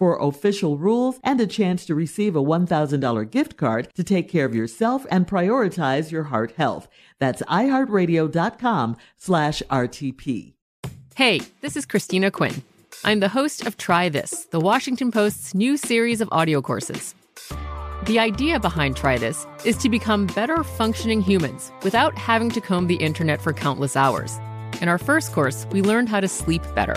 for official rules and a chance to receive a $1,000 gift card to take care of yourself and prioritize your heart health. That's iHeartRadio.com slash RTP. Hey, this is Christina Quinn. I'm the host of Try This, the Washington Post's new series of audio courses. The idea behind Try This is to become better functioning humans without having to comb the internet for countless hours. In our first course, we learned how to sleep better.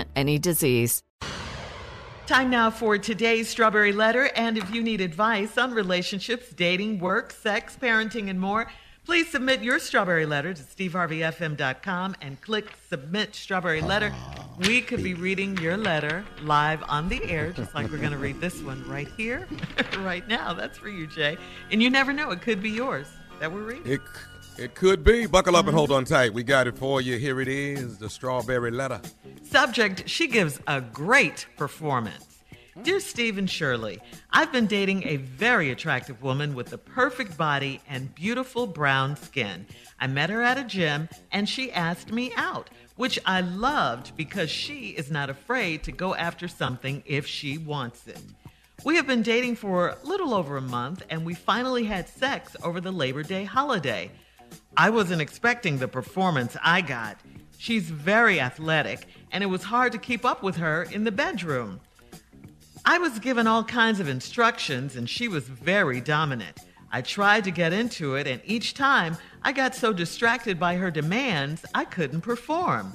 any disease. Time now for today's Strawberry Letter. And if you need advice on relationships, dating, work, sex, parenting, and more, please submit your Strawberry Letter to steveharveyfm.com and click Submit Strawberry Letter. We could be reading your letter live on the air, just like we're going to read this one right here, right now. That's for you, Jay. And you never know, it could be yours that we're reading. It, it could be. Buckle up and hold on tight. We got it for you. Here it is the Strawberry Letter. Subject She gives a great performance. Dear Stephen Shirley, I've been dating a very attractive woman with a perfect body and beautiful brown skin. I met her at a gym and she asked me out, which I loved because she is not afraid to go after something if she wants it. We have been dating for a little over a month and we finally had sex over the Labor Day holiday. I wasn't expecting the performance I got. She's very athletic, and it was hard to keep up with her in the bedroom. I was given all kinds of instructions, and she was very dominant. I tried to get into it, and each time I got so distracted by her demands, I couldn't perform.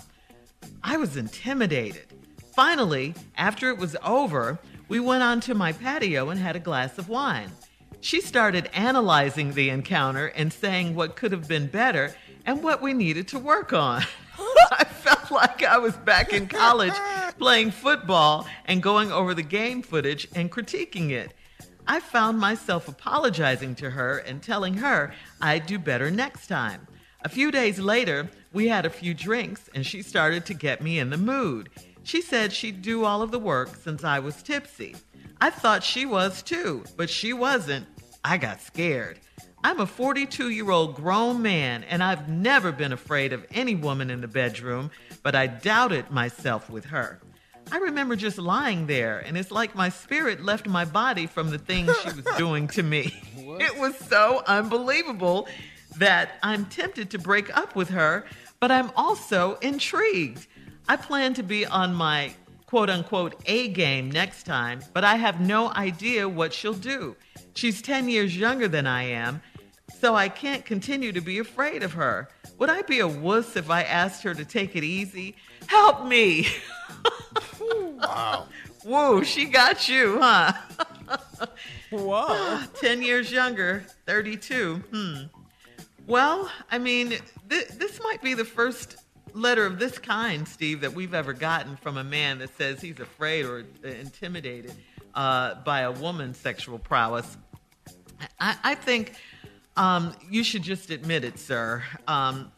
I was intimidated. Finally, after it was over, we went onto my patio and had a glass of wine. She started analyzing the encounter and saying what could have been better and what we needed to work on. I felt like I was back in college playing football and going over the game footage and critiquing it. I found myself apologizing to her and telling her I'd do better next time. A few days later, we had a few drinks and she started to get me in the mood. She said she'd do all of the work since I was tipsy. I thought she was too, but she wasn't. I got scared. I'm a 42 year old grown man, and I've never been afraid of any woman in the bedroom, but I doubted myself with her. I remember just lying there, and it's like my spirit left my body from the things she was doing to me. It was so unbelievable that I'm tempted to break up with her, but I'm also intrigued. I plan to be on my quote unquote A game next time, but I have no idea what she'll do. She's 10 years younger than I am, so I can't continue to be afraid of her. Would I be a wuss if I asked her to take it easy? Help me! Wow. Woo, she got you, huh? Wow. 10 years younger, 32. Hmm. Well, I mean, th- this might be the first letter of this kind, Steve, that we've ever gotten from a man that says he's afraid or uh, intimidated uh, by a woman's sexual prowess. I, I think um, you should just admit it, sir. Um,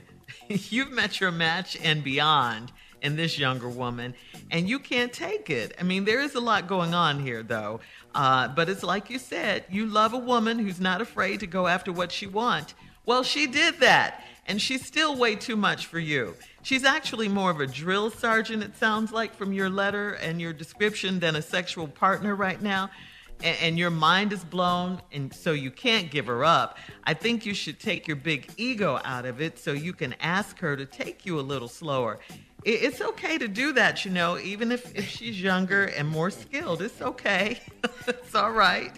you've met your match and beyond in this younger woman, and you can't take it. I mean, there is a lot going on here, though. Uh, but it's like you said, you love a woman who's not afraid to go after what she wants. Well, she did that, and she's still way too much for you. She's actually more of a drill sergeant, it sounds like, from your letter and your description, than a sexual partner right now and, and your mind is blown, and so you can't give her up, I think you should take your big ego out of it so you can ask her to take you a little slower. It, it's okay to do that, you know, even if, if she's younger and more skilled. It's okay. it's all right.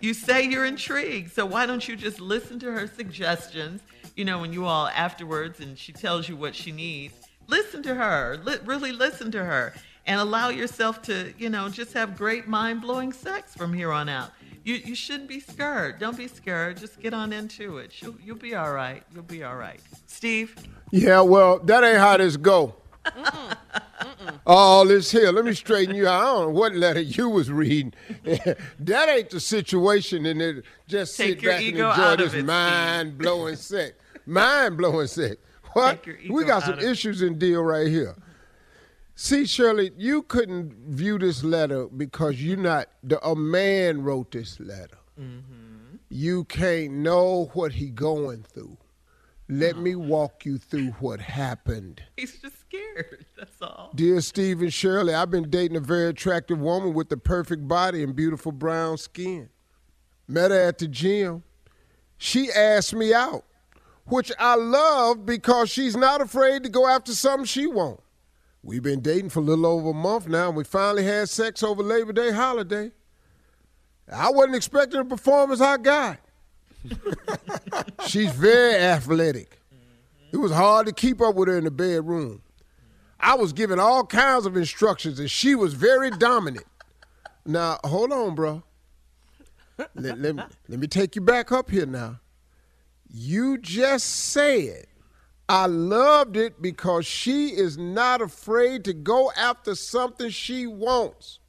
You say you're intrigued, so why don't you just listen to her suggestions? You know, when you all afterwards and she tells you what she needs, listen to her. Li- really listen to her and allow yourself to, you know, just have great mind blowing sex from here on out. You, you shouldn't be scared. Don't be scared. Just get on into it. You'll, you'll be all right. You'll be all right. Steve? Yeah, well, that ain't how this go. All this here, let me straighten you out. I don't know what letter you was reading. that ain't the situation, and it just Take sit back and enjoy this mind blowing sex. Mind blowing sex. What? Take your ego We got some issues in deal right here. See, Shirley, you couldn't view this letter because you're not the a man wrote this letter. Mm-hmm. You can't know what he going through. Let me walk you through what happened. He's just scared. That's all. Dear Steve and Shirley, I've been dating a very attractive woman with the perfect body and beautiful brown skin. Met her at the gym. She asked me out, which I love because she's not afraid to go after something she wants. We've been dating for a little over a month now, and we finally had sex over Labor Day holiday. I wasn't expecting to perform as I got. She's very athletic. It was hard to keep up with her in the bedroom. I was giving all kinds of instructions, and she was very dominant. Now, hold on, bro. Let, let, me, let me take you back up here now. You just said, I loved it because she is not afraid to go after something she wants.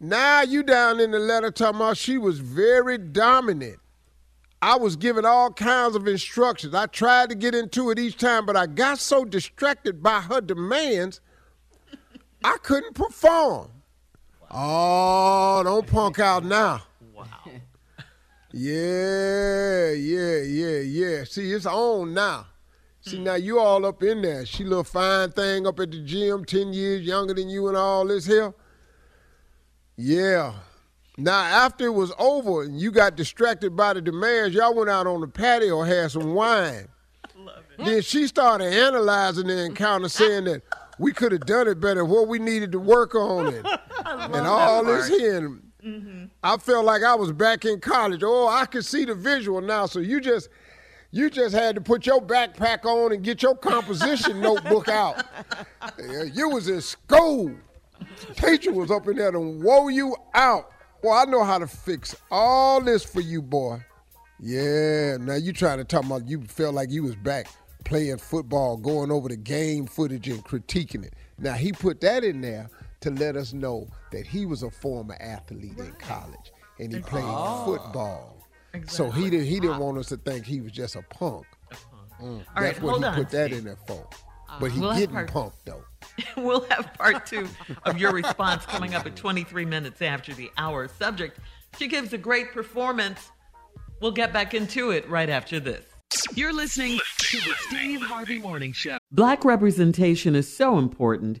Now you down in the letter talking about she was very dominant. I was given all kinds of instructions. I tried to get into it each time, but I got so distracted by her demands, I couldn't perform. Oh, don't punk out now. Yeah, yeah, yeah, yeah. See, it's on now. See, mm. now you all up in there. She little fine thing up at the gym, 10 years younger than you and all this here. Yeah. Now, after it was over and you got distracted by the demands, y'all went out on the patio, had some wine. Love it. Then she started analyzing the encounter, saying that we could have done it better, what we needed to work on it, and all this here. And mm-hmm. I felt like I was back in college. Oh, I could see the visual now. So you just, you just had to put your backpack on and get your composition notebook out. Yeah, You was in school. Teacher was up in there and wore you out. Well, I know how to fix all this for you, boy. Yeah, now you trying to talk about you felt like you was back playing football, going over the game footage and critiquing it. Now he put that in there to let us know that he was a former athlete in college and he played football. So he didn't he didn't want us to think he was just a punk. Mm, All That's right, what hold he on, put that in there for. But he We'll have getting part- punked though. we'll have part two of your response coming up at 23 minutes after the hour. Subject She gives a great performance. We'll get back into it right after this. You're listening to the Steve Harvey Morning Show. Black representation is so important.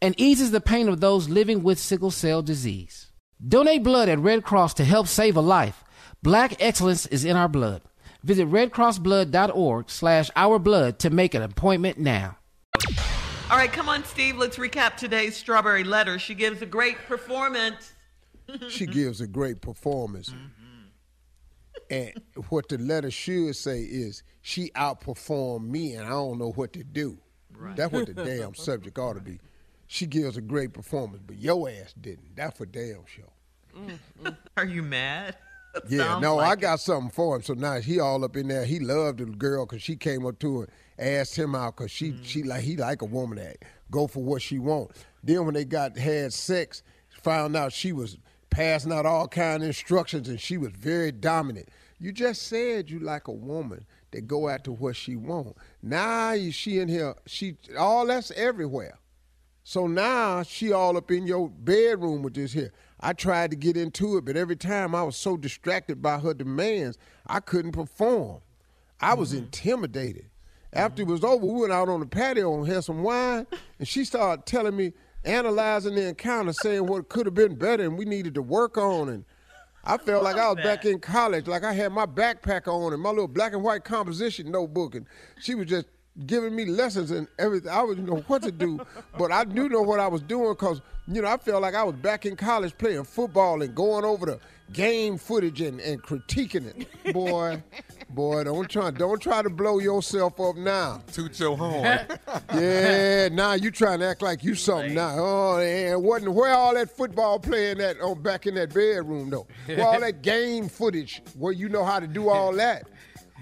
and eases the pain of those living with sickle cell disease. Donate blood at Red Cross to help save a life. Black excellence is in our blood. Visit redcrossblood.org slash ourblood to make an appointment now. All right, come on, Steve. Let's recap today's Strawberry Letter. She gives a great performance. she gives a great performance. Mm-hmm. And what the letter should say is, she outperformed me and I don't know what to do. Right. That's what the damn subject ought to be. She gives a great performance, but your ass didn't. That's for damn sure. Are you mad? That Yeah, no, I like got something for him. So now he all up in there. He loved the girl because she came up to him, asked him out because she Mm. she like he like a woman that go for what she want. Then when they got had sex, found out she was passing out all kind of instructions and she was very dominant. You just said you like a woman that go after what she want. Now she in here, she all that's everywhere. So now she all up in your bedroom with this here. I tried to get into it, but every time I was so distracted by her demands, I couldn't perform. I was mm-hmm. intimidated. After it mm-hmm. was over, we went out on the patio and had some wine, and she started telling me, analyzing the encounter, saying what could have been better and we needed to work on. And I felt like I was back in college, like I had my backpack on and my little black and white composition notebook, and she was just giving me lessons and everything. I would know what to do, but I do know what I was doing because you know I felt like I was back in college playing football and going over the game footage and, and critiquing it. Boy, boy, don't try don't try to blow yourself up now. Toot your horn. Yeah, now you trying to act like you something now. Oh, and wasn't where all that football playing that on oh, back in that bedroom though? Where all that game footage where you know how to do all that.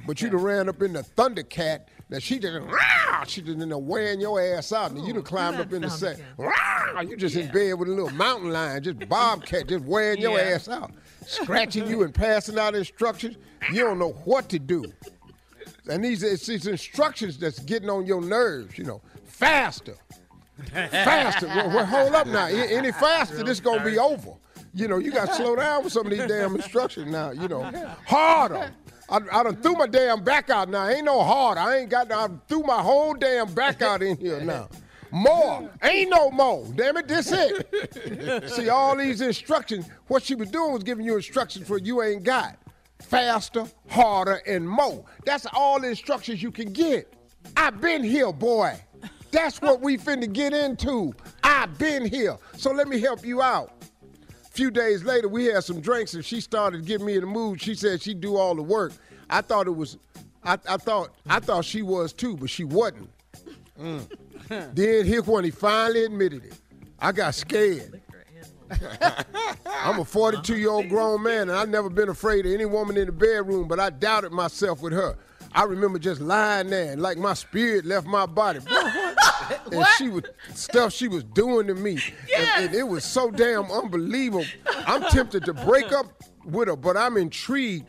But you'd have ran up in the Thundercat. Now she just rah, she just in there wearing your ass out. And you done climbed up in the set. Rah, you just in bed with a little mountain lion, just bobcat, just wearing your Yeah. ass out, scratching you and passing out instructions. You don't know what to do. And these it's these instructions that's getting on your nerves, you know. Faster. Faster. well, well, hold up now. Any faster, this gonna be over. You know, you gotta slow down with some of these damn instructions now, you know. Harder. I, I done threw my damn back out now. Ain't no hard. I ain't got I threw my whole damn back out in here now. More. Ain't no more. Damn it, this it. See, all these instructions, what she was doing was giving you instructions for you ain't got faster, harder, and more. That's all the instructions you can get. I've been here, boy. That's what we finna get into. I've been here. So let me help you out. Few days later, we had some drinks and she started getting me in the mood. She said she'd do all the work. I thought it was, I, I thought, I thought she was too, but she wasn't. Mm. then here when he finally admitted it, I got scared. I'm a 42 year old grown man, and I've never been afraid of any woman in the bedroom, but I doubted myself with her. I remember just lying there, and like my spirit left my body. and she was stuff she was doing to me, and, and it was so damn unbelievable. I'm tempted to break up with her, but I'm intrigued.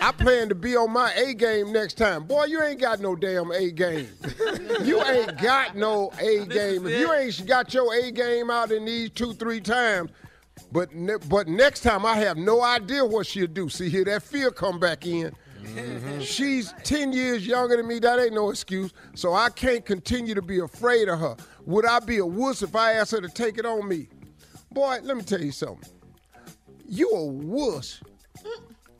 I plan to be on my A game next time. Boy, you ain't got no damn A game. you ain't got no A game. If you ain't got your A game out in these two, three times, but ne- but next time I have no idea what she'll do. See here, that fear come back in. Mm-hmm. She's 10 years younger than me. That ain't no excuse. So I can't continue to be afraid of her. Would I be a wuss if I asked her to take it on me? Boy, let me tell you something. You a wuss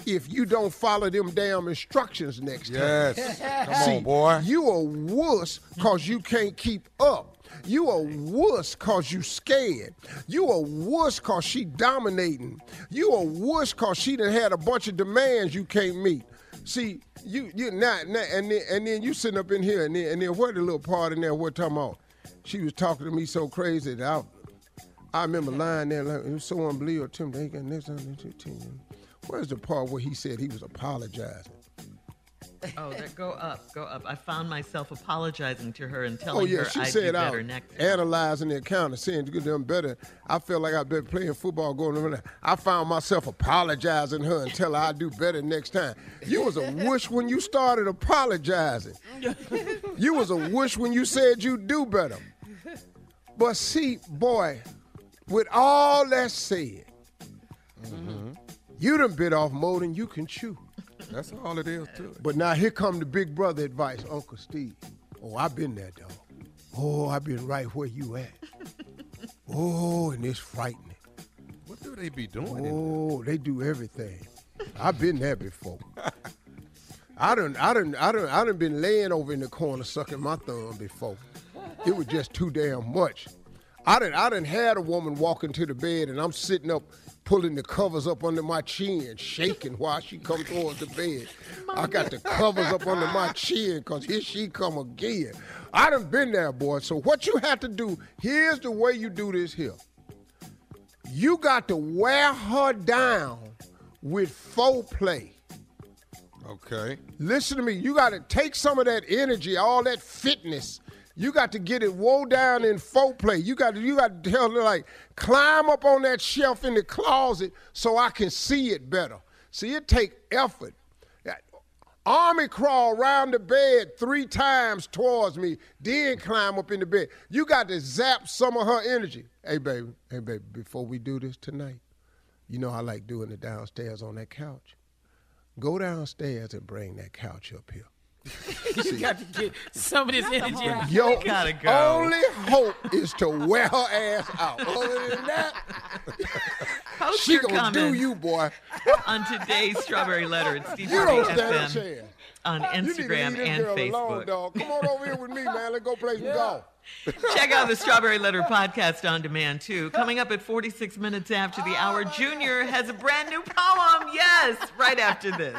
if you don't follow them damn instructions next time. Yes. Come See, on, boy. You a wuss cause you can't keep up. You a wuss cause you scared. You a wuss cause she dominating. You a wuss cause she done had a bunch of demands you can't meet. See, you you not, not and then and then you sitting up in here and then and then what the little part in there we're talking about. She was talking to me so crazy that I I remember lying there like it was so unbelievable. Tim, they got next time. Where's the part where he said he was apologizing? Oh, there, go up, go up. I found myself apologizing to her and oh, telling Oh yeah, her she I'd said do I better was next time. analyzing the account and saying to get them better. I felt like I've been playing football going over I found myself apologizing her and tell her I'd do better next time. You was a wish when you started apologizing. you was a wish when you said you'd do better. But see, boy, with all that said, mm-hmm. you done bit off more than you can chew. That's all it is to it. But now here come the big brother advice, Uncle Steve. Oh, I've been there, dog. Oh, I've been right where you at. Oh, and it's frightening. What do they be doing? Oh, they do everything. I've been there before. I done, I done, I done, I done been laying over in the corner sucking my thumb before. It was just too damn much. I done, I done had a woman walk into the bed and I'm sitting up pulling the covers up under my chin, shaking while she come towards the bed. I got the covers up under my chin because here she come again. I done been there, boy. So what you have to do, here's the way you do this here. You got to wear her down with foreplay. Okay. Listen to me. You got to take some of that energy, all that fitness. You got to get it woe down in foreplay. You got to you got to tell her like climb up on that shelf in the closet so I can see it better. See, it take effort. Army crawl round the bed three times towards me, then climb up in the bed. You got to zap some of her energy. Hey, baby, hey, baby, before we do this tonight, you know I like doing it downstairs on that couch. Go downstairs and bring that couch up here. you got to get some of this energy out. Your gotta go. only hope is to wear her ass out. Other than that, Post she your gonna do comments you, boy. on today's Strawberry Letter at Steve You Harvey don't stand a FM chance. on You need to Instagram this and girl Facebook. alone, dog. Come on over here with me, man. Let's go play some golf. Check out the Strawberry Letter podcast on demand too. Coming up at 46 minutes after the hour, Junior has a brand new poem. Yes, right after this.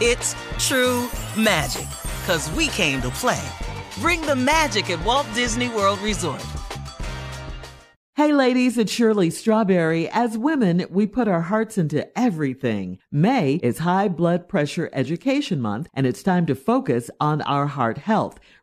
it's true magic. Cause we came to play. Bring the magic at Walt Disney World Resort. Hey ladies, it's Shirley Strawberry. As women, we put our hearts into everything. May is High Blood Pressure Education Month, and it's time to focus on our heart health.